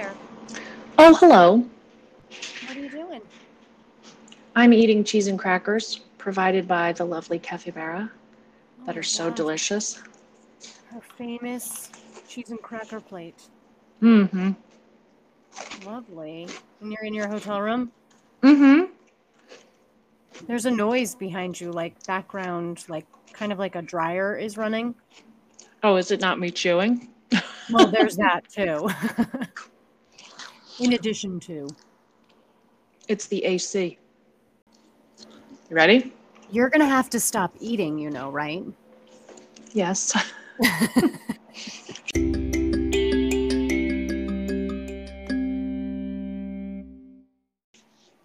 there. Oh, hello. What are you doing? I'm eating cheese and crackers provided by the lovely Capybara Oh that are so gosh, delicious. Her famous cheese and cracker plate. Mm-hmm. Lovely. And you're in your hotel room? Mm-hmm. There's a noise behind you, like background, like kind of like a dryer is running. Oh, is it not me chewing? Well, there's that too. in addition to. It's the AC. You ready? You're going to have to stop eating, you know, right? Yes.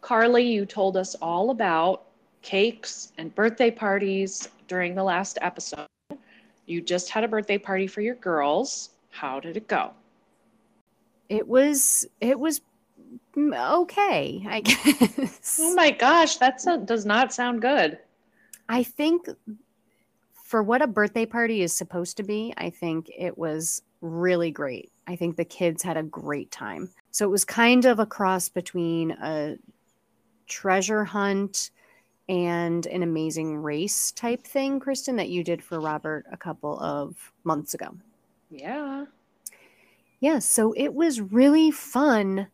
Carly, you told us all about cakes and birthday parties during the last episode. You just had a birthday party for your girls. How did it go? It was it was okay, I guess. Oh my gosh, that does not sound good. I think for what a birthday party is supposed to be, I think it was really great. I think the kids had a great time. So it was kind of a cross between a treasure hunt and an amazing race type thing, Kristen, that you did for Robert a couple of months ago. Yeah. Yeah, so it was really fun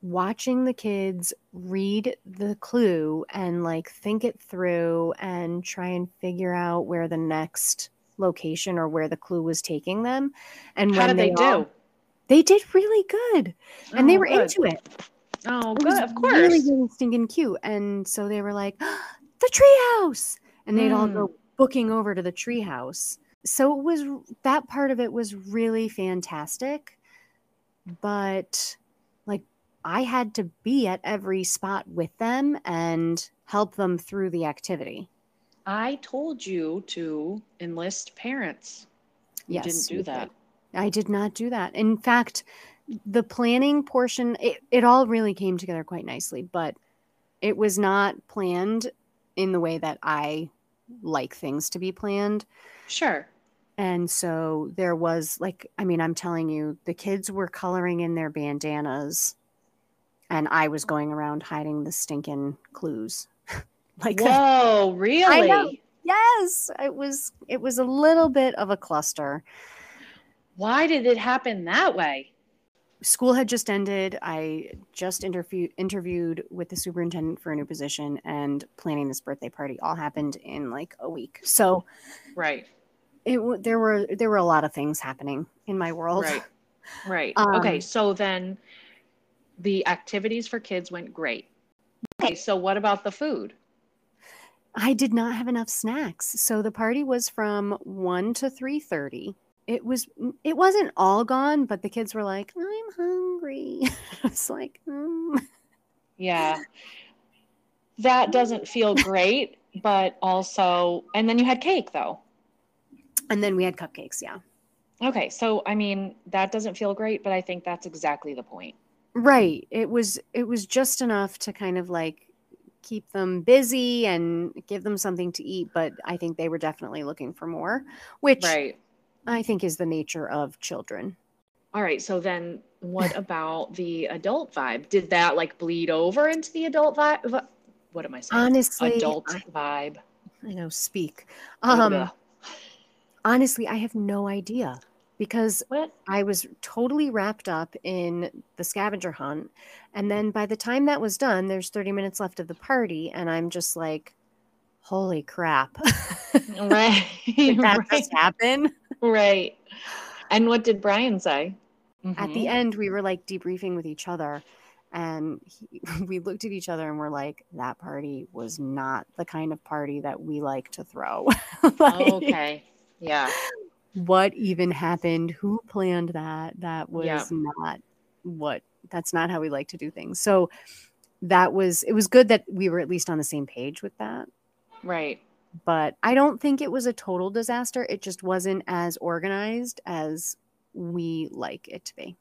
watching the kids read the clue and like think it through and try and figure out where the next location or where the clue was taking them. And How did they, all- do? they did really good. And they Oh, were good. into it. Oh, It good. Of course. really, really stinking cute. And so they were like, the treehouse. And they'd all Mm. go booking over to the treehouse. So it was that part of it was really fantastic. But like I had to be at every spot with them and help them through the activity. I told you to enlist parents. You Yes. didn't do that. did. I did not do that. In fact, the planning portion, it, it all really came together quite nicely, but it was not planned in the way that I like things to be planned. Sure. And so there was like, I mean, I'm telling you, the kids were coloring in their bandanas and I was going around hiding the stinking clues. like Whoa, really? know. yes, it was it was a little bit of a cluster. Why did it happen that way? school had just ended. I just interview, interviewed with the superintendent for a new position, and planning this birthday party all happened in like a week. So Right. It there were there were a lot of things happening in my world. Right. Right. Um, okay, so then the activities for kids went great. Okay, so what about the food? I did not have enough snacks, so the party was from one to three thirty. It was it wasn't all gone, but the kids were like, "I'm hungry." I was like, mm. Yeah. That doesn't feel great, but also and then you had cake though. And then we had cupcakes. Yeah. Okay, so I mean, that doesn't feel great, but I think that's exactly the point. Right. It was it was just enough to kind of like keep them busy and give them something to eat, but I think they were definitely looking for more, which Right. I think is the nature of children. All right, so then what about the adult vibe? Did that like bleed over into the adult vibe? What am I saying? Honestly, adult I, vibe. I know speak. Um. Honestly, I have no idea because what? I was totally wrapped up in the scavenger hunt and then by the time that was done, there's 30 minutes left of the party and I'm just like holy crap. Right. Did that right. just happen? Right. And what did Brian say? at the Mhm. end we were like debriefing with each other and he, we looked at each other and we're like that party was not the kind of party that we like to throw Like, okay. Yeah. what even happened who planned that that was Yeah. not what that's not how we like to do things so that was it was good that we were at least on the same page with that Right. but i don't think it was a total disaster it just wasn't as organized as we like it to be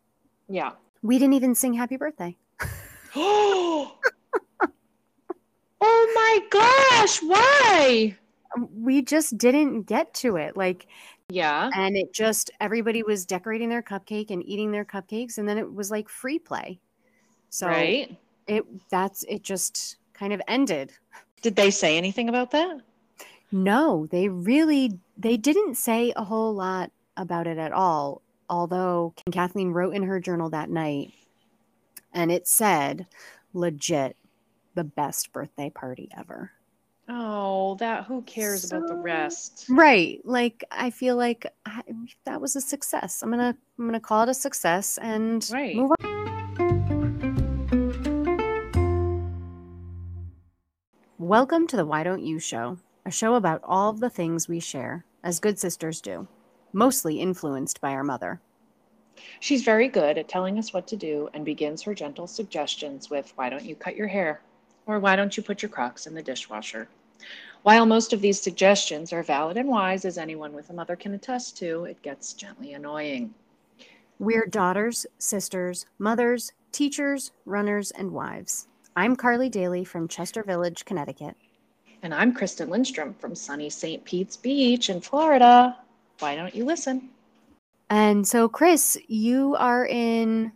Yeah. we didn't even sing happy birthday oh my gosh, why? Um, we just didn't get to it. Like Yeah. and it just everybody was decorating their cupcake and eating their cupcakes and then it was like free play so right. it that's it just kind of ended Did they say anything about that? no they really they didn't say a whole lot about it at all although kathleen wrote in her journal that night and it said legit the best birthday party ever Oh, that who cares about the rest? right like i feel like I, that was a success i'm gonna i'm gonna call it a success and Right. move on welcome to the why don't you show a show about all of the things we share as good sisters do mostly influenced by our mother She's very good at telling us what to do and begins her gentle suggestions with, Why don't you cut your hair? Or why don't you put your crocs in the dishwasher? While most of these suggestions are valid and wise, as anyone with a mother can attest to, it gets gently annoying. we're daughters sisters mothers teachers runners and wives i'm carly daly from chester village connecticut And I'm Kristen Lindstrom from sunny St. Pete's Beach in Florida. Why don't you listen? And so, Chris, you are in.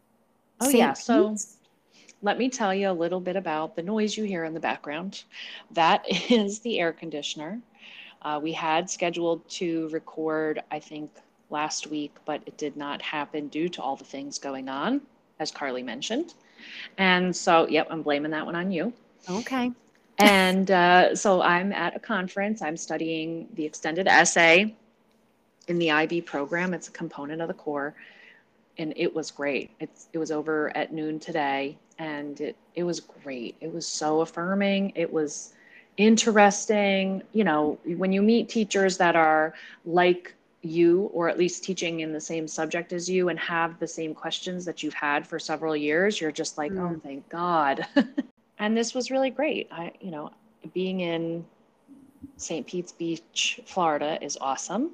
Oh, St. yeah, so- Pete's? Let me tell you a little bit about the noise you hear in the background. That is the air conditioner. Uh, we had scheduled to record, I think, last week, but it did not happen due to all the things going on, as Carly mentioned. And so, yep, I'm blaming that one on you. Okay. And uh, so I'm at a conference. I'm studying the extended essay in the IB program. It's a component of the core, and it was great. It's it was over at noon today, and it it was great. It was so affirming. It was interesting. You know, when you meet teachers that are like you or at least teaching in the same subject as you and have the same questions that you've had for several years you're just like oh Mm. thank god and this was really great i you know being in st pete's beach florida is awesome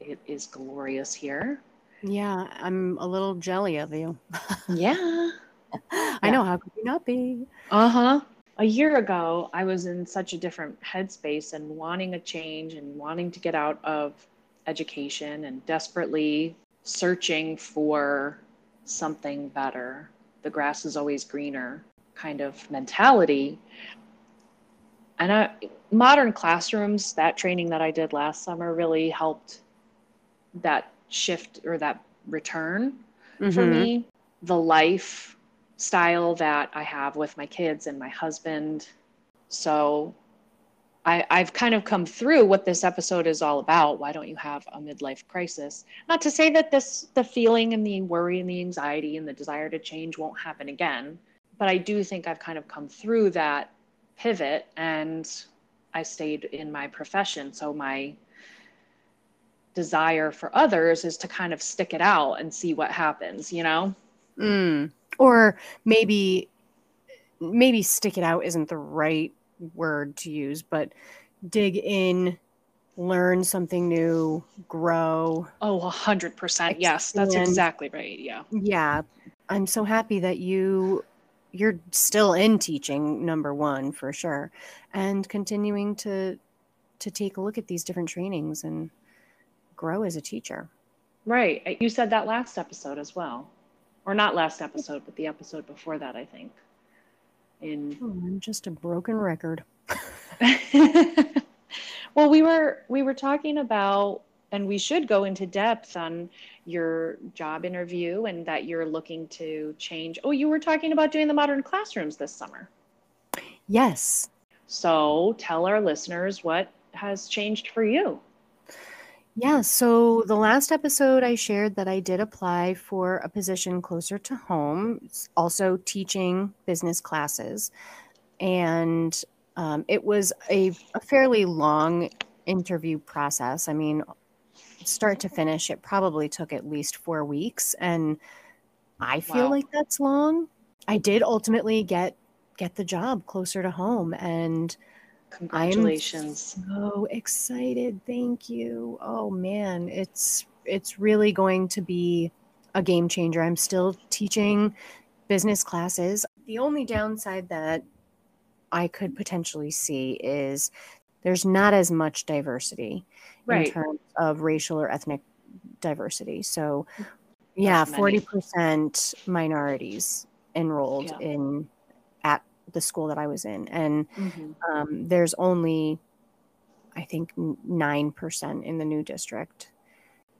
it is glorious here Yeah, I'm a little jelly of you. yeah I Yeah. know. How could you not be? uh-huh a year ago i was in such a different headspace and wanting a change and wanting to get out of education and desperately searching for something better the grass is always greener kind of mentality and I, modern classrooms that training that i did last summer really helped that shift or that return for Mhm. me the life style that i have with my kids and my husband. So I, i've kind of come through what this episode is all about. Why don't you have a midlife crisis? Not to say that this the feeling and the worry and the anxiety and the desire to change won't happen again but i do think i've kind of come through that pivot and i stayed in my profession. So my desire for others is to kind of stick it out and see what happens you know Mm. Or maybe, maybe stick it out isn't the right word to use, but dig in, learn something new, grow. Oh, a hundred percent. Yes, that's exactly right. Yeah. Yeah, I'm so happy that you you're still in teaching number 1 for sure and continuing to to take a look at these different trainings and grow as a teacher. Right. You said that last episode as well. Or not last episode, but the episode before that, I think. In Oh, I'm just a broken record. well, we were we were talking about and we should go into depth on your job interview and that you're looking to change. Oh, you were talking about doing the modern classrooms this summer. Yes. So, tell our listeners what has changed for you. Yeah, so the last episode I shared that I did apply for a position closer to home, also teaching business classes. And um, it was a, a fairly long interview process. I mean, start to finish, it probably took at least four weeks. And I feel Wow. like that's long. I did ultimately get get the job closer to home and Congratulations. so excited. Thank you. Oh man, it's it's really going to be a game changer. I'm still teaching business classes. The only downside that I could potentially see is there's not as much diversity Right. in terms of racial or ethnic diversity. So, yeah, forty percent minorities enrolled Yeah. in the school that I was in, and Mhm. um, there's only, I think, nine percent in the new district.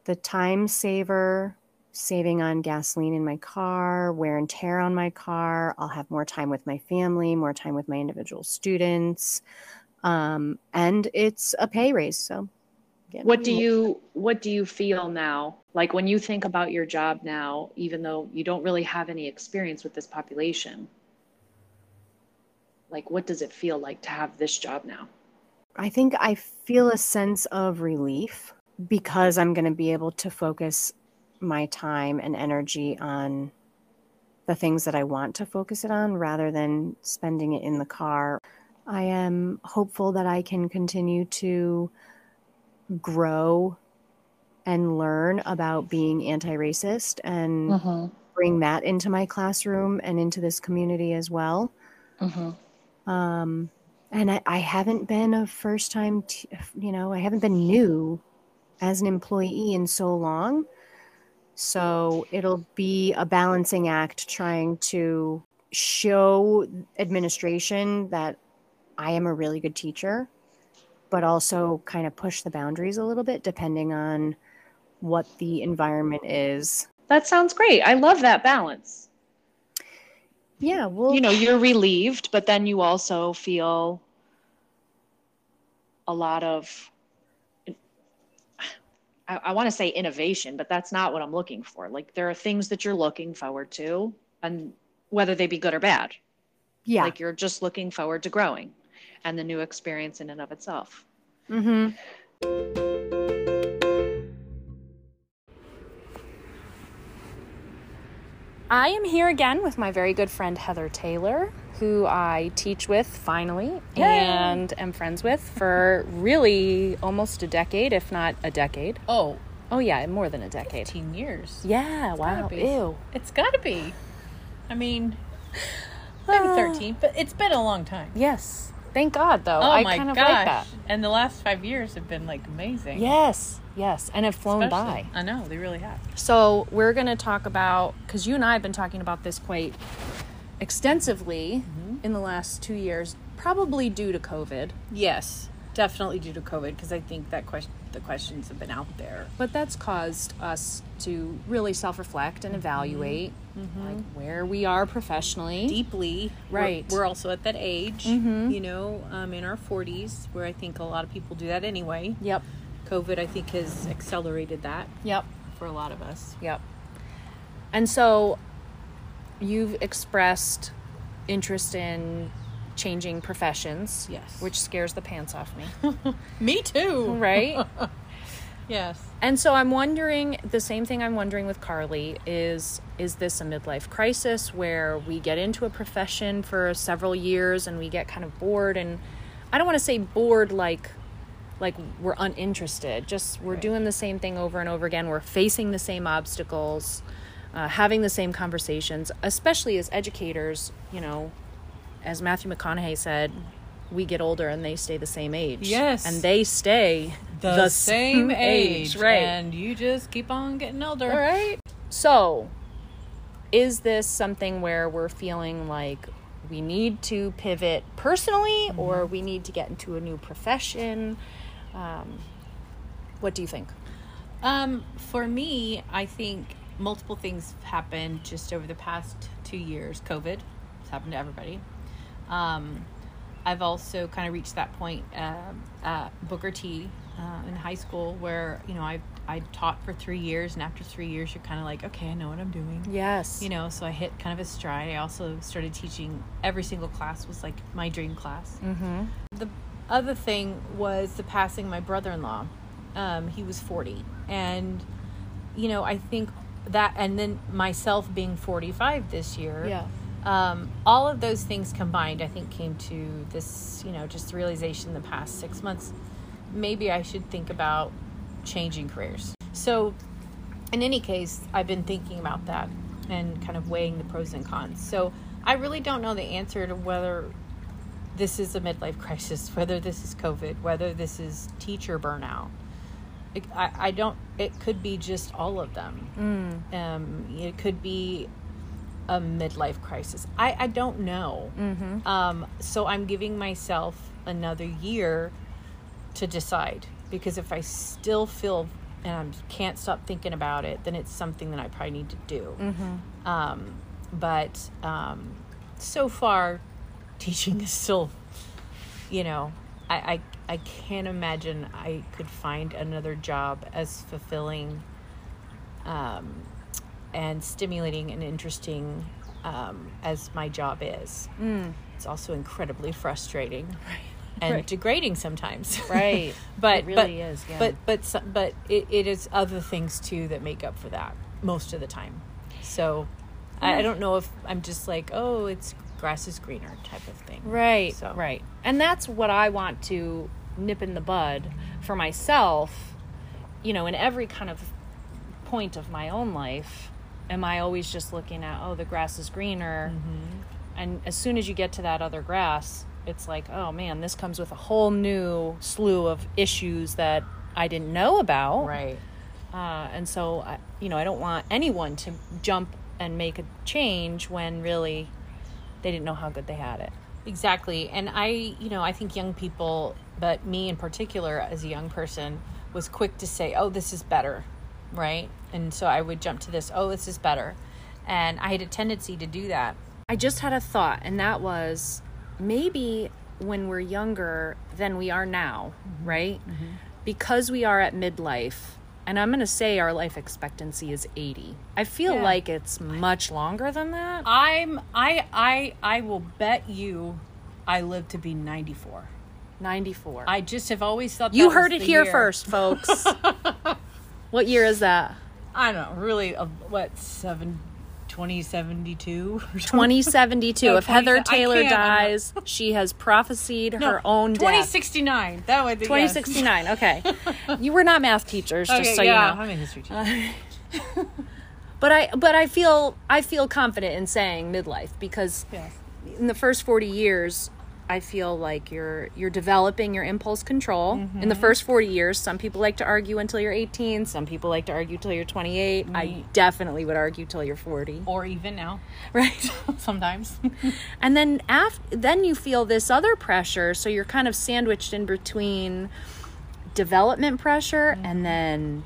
The time saver, saving on gasoline in my car, wear and tear on my car. I'll have more time with my family, more time with my individual students, um, and it's a pay raise. So, getting What do you what do you feel now? Like when you think about your job now, even though you don't really have any experience with this population, like what does it feel like to have this job now? I think I feel a sense of relief because I'm going to be able to focus my time and energy on the things that I want to focus it on rather than spending it in the car. I am hopeful that I can continue to grow and learn about being anti racist and Mm-hmm. bring that into my classroom and into this community as well. Mm-hmm. Um, and I, I haven't been a first time, t- you know, I haven't been new as an employee in so long. So it'll be a balancing act trying to show administration that I am a really good teacher, but also kind of push the boundaries a little bit depending on what the environment is. That sounds great. I love that balance. Yeah, well, You know, you're relieved, but then you also feel a lot of I, I want to say innovation, but that's not what I'm looking for. Like there are things that you're looking forward to, and whether they be good or bad. yeah. Like you're just looking forward to growing and the new experience in and of itself. mm-hmm. I am here again with my very good friend Heather Taylor, who I teach with finally Yay. and am friends with for really almost a decade, if not a decade. Oh, Oh, yeah, more than a decade. 15 years. Yeah, wow. gotta be. Ew. It's got to be. I mean, maybe Ah. 13, but it's been a long time. Yes. Thank God, though. Oh I my kind of gosh. like that. And the last five years have been like amazing. Yes, yes. And have flown Especially- by. I know, they really have. So we're going to talk about because you and I have been talking about this quite extensively in the last two years, probably due to COVID. Yes, definitely due to COVID, because I think that question, the questions have been out there. But that's caused us to really self-reflect and evaluate like where we are professionally. Deeply, we're- Right. We're, also at that age, Mhm. you know, um, in our 40s, where I think a lot of people do that anyway. Yep. COVID, I think, has accelerated that Yep. for a lot of us. Yep. And so you've expressed interest in changing professions. Yes. Which scares the pants off me. Me too. right? Yes. And so I'm wondering the same thing I'm wondering with Carly is is this a midlife crisis where we get into a profession for several years and we get kind of bored and I don't want to say bored like like we're uninterested just we're Right. doing the same thing over and over again we're facing the same obstacles uh, having the same conversations especially as educators you know as Matthew McConaughey said we get older and they stay the same age Yes. and they stay the, same age, right And you just keep on getting older. all right. So, is this something where we're feeling like we need to pivot personally or we need to get into a new profession? Um, what do you think? Um, for me, I think multiple things have happened just over the past two years. COVID, it's happened to everybody. Um, I've also kind of reached that point um at Booker T uh, in high school where you know I I taught for three years, and after three years, you're kind of like, okay, I know what I'm doing. Yes. You know, so I hit kind of a stride. I also started teaching. Every single class was like my dream class. Mm-hmm. The other thing was the passing of my brother-in-law. Um, he was 40, and you know, I think that, and then myself being 45 this year. Yeah. Um, all of those things combined, I think, came to this, you know, just realization the past six months. Maybe I should think about changing careers. So, in any case, I've been thinking about that and kind of weighing the pros and cons. So, I really don't know the answer to whether this is a midlife crisis, whether this is COVID, whether this is teacher burnout. It, I, I don't, it could be just all of them. Um, it could be a midlife crisis. I, I don't know. Um, so I'm giving myself another year to decide because if I still feel and I can't stop thinking about it, then it's something that I probably need to do. Um, but um, so far, teaching is still, you know, I, I I can't imagine I could find another job as fulfilling, um, and stimulating and interesting um, as my job is. It's also incredibly frustrating. And Right. degrading sometimes, Right. but It really but, is, yeah. But but but it, it is other things too that make up for that most of the time. So I, I don't know if I'm just like oh it's grass is greener type of thing. Right, So- right. And that's what I want to nip in the bud for myself. You know, in every kind of point of my own life, am I always just looking at, oh, the grass is greener? And as soon as you get to that other grass, it's like, oh man, this comes with a whole new slew of issues that I didn't know about. Right. Uh, and so, I, you know, I don't want anyone to jump and make a change when really they didn't know how good they had it. Exactly. And I, you know, I think young people, but me in particular as a young person, was quick to say, oh, this is better. Right. And so I would jump to this, oh, this is better. And I had a tendency to do that. I just had a thought, and that was maybe when we're younger than we are now, mm-hmm. right? Mm-hmm. Because we are at midlife, and I'm going to say our life expectancy is 80. I feel Yeah. like it's much longer than that. I'm, I, I, I will bet you I live to be 94. 94. I just have always thought you heard it here year. first, folks. what year is that? I don't know, really, uh, what, seven, 2072 or something? 2072. No, if Heather 20 I Taylor can't, I'm not- dies, she has prophesied No, her own death. 2069. That would be 2069. Okay. you were not math teachers, Okay, just so yeah, you know. I'm a history teacher. But I but I feel I feel confident in saying midlife because yes. in the first 40 years I feel like you're you're developing your impulse control. In the Mm-hmm. first 40 years, some people like to argue until you're 18, some people like to argue till you're 28. I definitely would argue till you're 40. Or even now, Right. sometimes. and then after then you feel this other pressure, so you're kind of sandwiched in between development pressure Mm-hmm. and then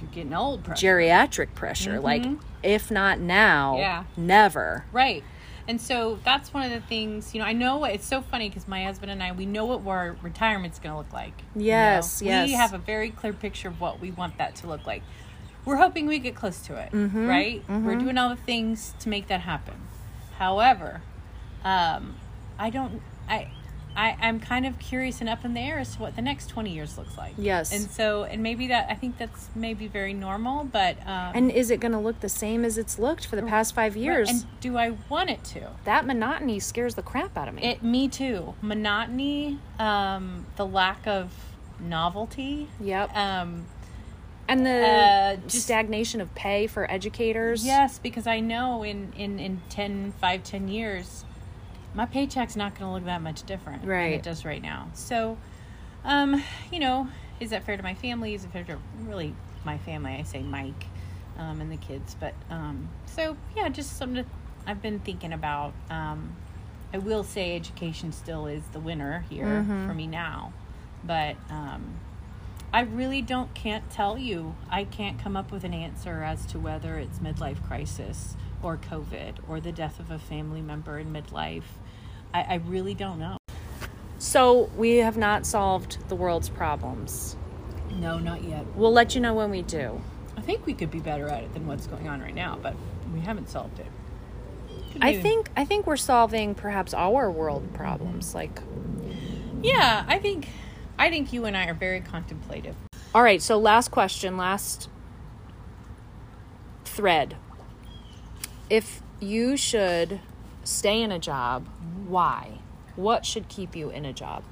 You're getting old, pressure. geriatric pressure. Like if not now, Mm-hmm. Yeah. never. Right. And so that's one of the things, you know, I know it's so funny because my husband and I, we know what our retirement's going to look like. you Yes, know? yes. We have a very clear picture of what we want that to look like. We're hoping we get close to it, Mm-hmm, right? We're doing all the things to make that happen. However, um, I don't, I, I, I'm kind of curious and up in the air as to what the next 20 years looks like. Yes. And so, and maybe that, I think that's maybe very normal, but, um, And is it going to look the same as it's looked for the past five years? and do I want it to? that monotony scares the crap out of me. It, me too. Monotony, um, the lack of novelty. yep. Um, and the uh, just- stagnation of pay for educators. yes, because I know in, in, in 10, 5, 10 years, my paycheck's not going to look that much different than Right. it does right now. So, um, you know, is that fair to my family? Is it fair to really my family? I say Mike um, and the kids. But um, so, yeah, just something to, I've been thinking about. Um, I will say education still is the winner here for me now. But um, I really don't can't tell you. I can't come up with an answer as to whether it's midlife crisis or COVID or the death of a family member in midlife. I, I really don't know. So we have not solved the world's problems. No, not yet. We'll let you know when we do. I think we could be better at it than what's going on right now, but we haven't solved it. Could I be- think I think we're solving perhaps our world problems. Like, Yeah, I think I think you and I are very contemplative. all right. So last question, last thread. If you should stay in a job, why? What should keep you in a job?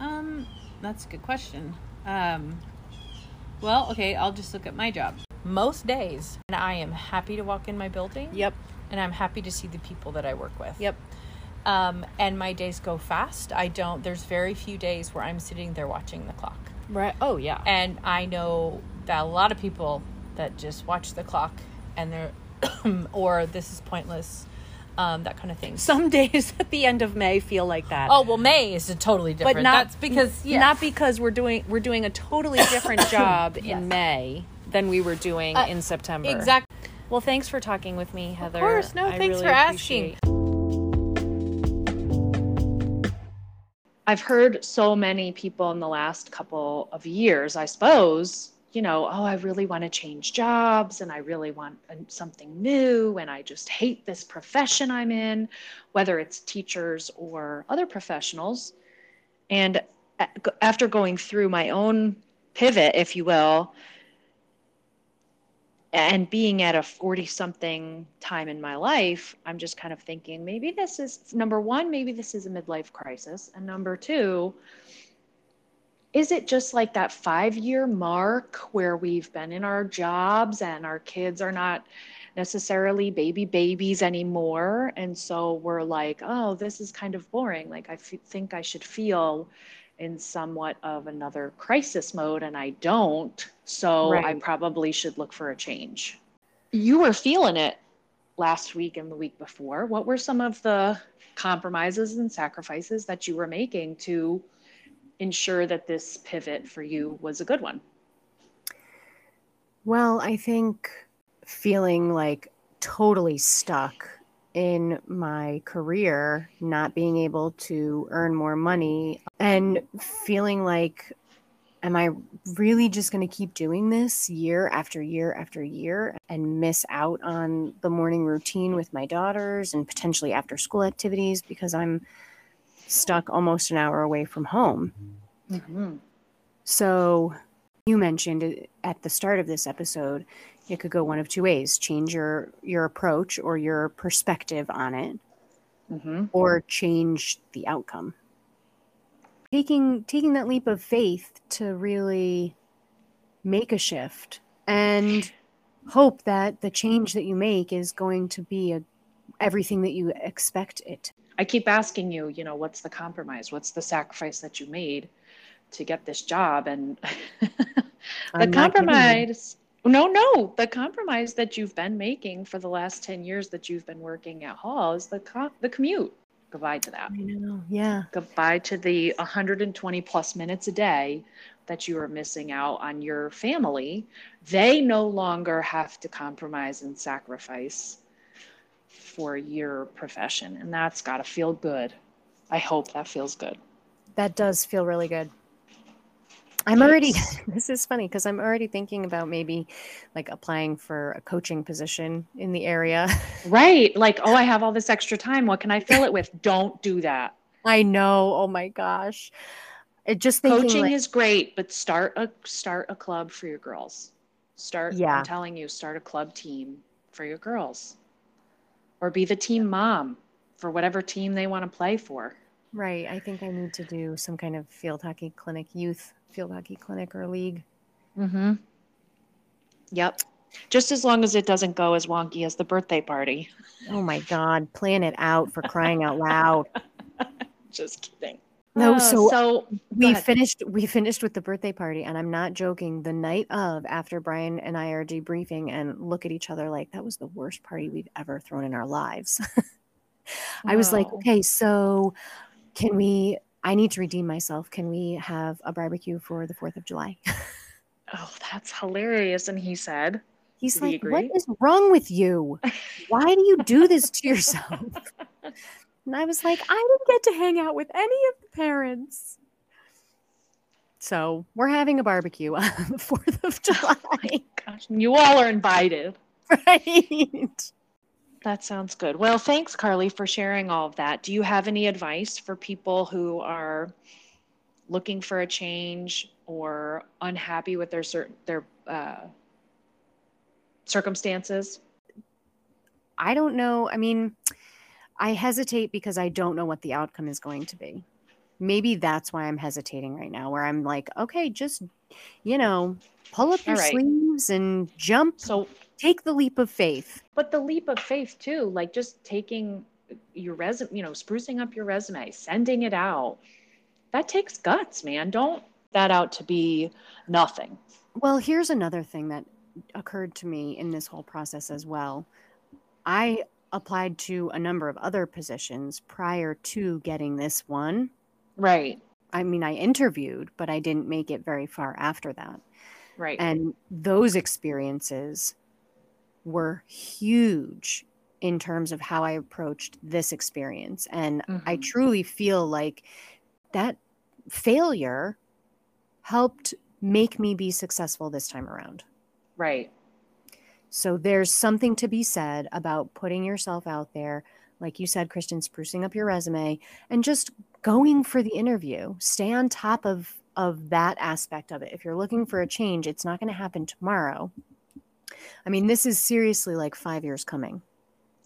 Um, that's a good question. Um, well, okay, I'll just look at my job. Most days, and I am happy to walk in my building. Yep. And I'm happy to see the people that I work with. Yep. Um, and my days go fast. I don't, there's very few days where I'm sitting there watching the clock. Right. Oh yeah. And I know that a lot of people that just watch the clock and they're, or this is pointless, um, that kind of thing. Some days at the end of May feel like that. Oh well, May is a totally different. but not That's because yeah. not because we're doing we're doing a totally different job Yes. in May than we were doing Uh, in September. exactly. Well, thanks for talking with me, Heather. Of course. No, I thanks really for asking. I've heard so many people in the last couple of years, I suppose, you know, oh, I really want to change jobs and I really want uh, something new and I just hate this profession I'm in, whether it's teachers or other professionals. And after going through my own pivot, if you will, and being at a 40 something time in my life, I'm just kind of thinking maybe this is number one, maybe this is a midlife crisis. And number two, is it just like that five year mark where we've been in our jobs and our kids are not necessarily baby babies anymore? And so we're like, oh, this is kind of boring. Like, I f- think I should feel in somewhat of another crisis mode and I don't. So I probably should look for a change. You were feeling it last week and the week before. What were some of the compromises and sacrifices that you were making to ensure that this pivot for you was a good one? Well, I think feeling like totally stuck in my career, not being able to earn more money, and feeling like, am I really just going to keep doing this year after year after year and miss out on the morning routine with my daughters and potentially after school activities because I'm stuck almost an hour away from home? Mm-hmm. So you mentioned at the start of this episode, it could go one of two ways: change your your approach or your perspective on it, Mm-hmm. or change the outcome. Taking taking that leap of faith to really make a shift and hope that the change that you make is going to be a, everything that you expect it. I keep asking you, you know, what's the compromise? What's the sacrifice that you made to get this job? And the I'm not giving you- compromise, no, no, the compromise that you've been making for the last 10 years that you've been working at Hall is the, co- the commute. Goodbye to that. I know, yeah. Goodbye to the 120 plus minutes a day that you are missing out on your family. They no longer have to compromise and sacrifice for your profession. And that's got to feel good. I hope that feels good. That does feel really good. I'm already, this is funny because I'm already thinking about maybe like applying for a coaching position in the area. Right. Like, oh, I have all this extra time. What can I fill it with? Don't do that. I know. Oh my gosh. It just Coaching like, is great, but start a start a club for your girls. Start Yeah. I'm telling you, start a club team for your girls. Or be the team mom for whatever team they want to play for. right. I think I need to do some kind of field hockey clinic, youth field hockey clinic or league. Mm-hmm. Yep. Just as long as it doesn't go as wonky as the birthday party. Oh my God. Plan it out for crying out loud. Just kidding. No, Oh, so so we ahead. finished we finished with the birthday party and i'm not joking the night of after brian and i are debriefing and look at each other like that was the worst party we've ever thrown in our lives i was like okay so can we i need to redeem myself can we have a barbecue for the 4th of july oh, that's hilarious. And he said, he's Did like what agree? is wrong with you why do you do this to yourself and i was like i didn't get to hang out with any of the parents so we're having a barbecue on the 4th of july Gosh, you all are invited. right That sounds good. Well, thanks, Carly, for sharing all of that. Do you have any advice for people who are looking for a change or unhappy with their certain their uh, circumstances? I don't know. I mean, I hesitate because I don't know what the outcome is going to be. Maybe that's why I'm hesitating right now, where I'm like, okay, just, you know, pull up your right. sleeves and jump, So, take the leap of faith. but the leap of faith too, like just taking your resume, you know, sprucing up your resume, sending it out. That takes guts, man. Don't that out to be nothing. Well, here's another thing that occurred to me in this whole process as well. I applied to a number of other positions prior to getting this one. Right. I mean, I interviewed, but I didn't make it very far after that. Right. And those experiences were huge in terms of how I approached this experience. And I Mhm. truly feel like that failure helped make me be successful this time around. right. So there's something to be said about putting yourself out there, like you said, Kristen, sprucing up your resume and just going for the interview. Stay on top of of that aspect of it. If you're looking for a change, it's not going to happen tomorrow. I mean, this is seriously like five years coming.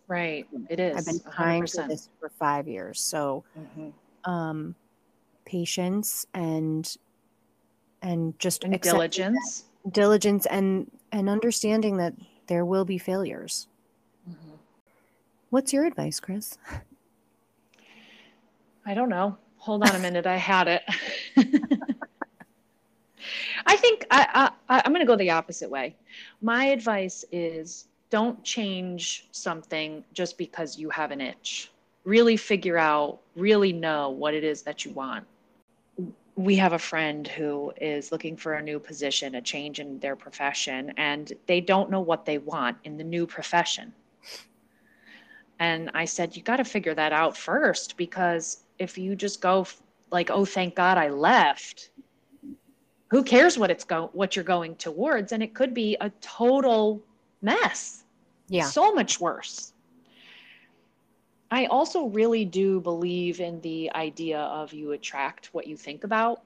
Right. It is. I've been 100%. trying for this for five years. So Mhm. um patience and and just And diligence. that- diligence and and understanding that there will be failures. Mhm. What's your advice, Chris? I don't know. Hold on a minute. I had it. I think I, I, I'm going to go the opposite way. My advice is don't change something just because you have an itch. Really figure out, really know what it is that you want. We have a friend who is looking for a new position, a change in their profession, and they don't know what they want in the new profession. And I said, you got to figure that out first because if you just go like, oh, thank God I left, who cares what it's go what you're going towards? And it could be a total mess. Yeah. So much worse. I also really do believe in the idea of you attract what you think about.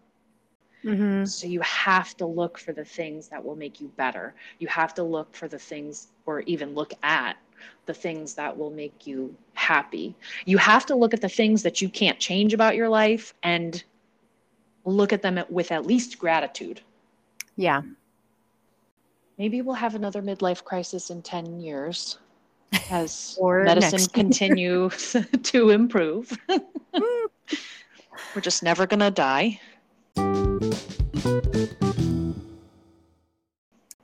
Mm-hmm. So you have to look for the things that will make you better. You have to look for the things, or even look at the things that will make you happy. You have to look at the things that you can't change about your life and look at them with at least gratitude. Yeah. Maybe we'll have another midlife crisis in 10 years as medicine continues to improve. Mm. We're just never going to die.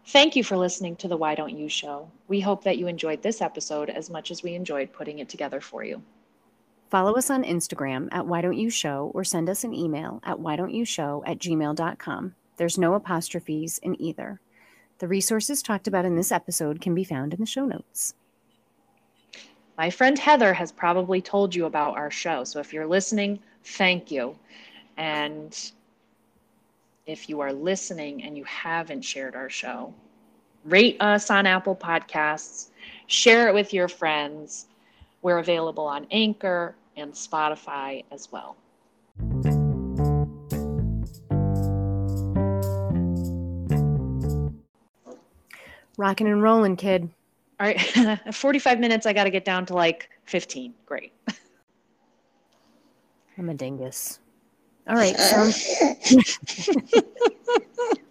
Thank you for listening to the Why Don't You Show. We hope that you enjoyed this episode as much as we enjoyed putting it together for you. Follow us on Instagram at Why Don't You Show or send us an email at Why Don't You Show at gmail.com. There's no apostrophes in either. The resources talked about in this episode can be found in the show notes. My friend Heather has probably told you about our show. So if you're listening, thank you. And if you are listening and you haven't shared our show, rate us on Apple Podcasts, share it with your friends. We're available on Anchor and Spotify as well. Rockin' and rolling, kid. All right, 45 minutes. I got to get down to like 15. Great. I'm a dingus. All right. So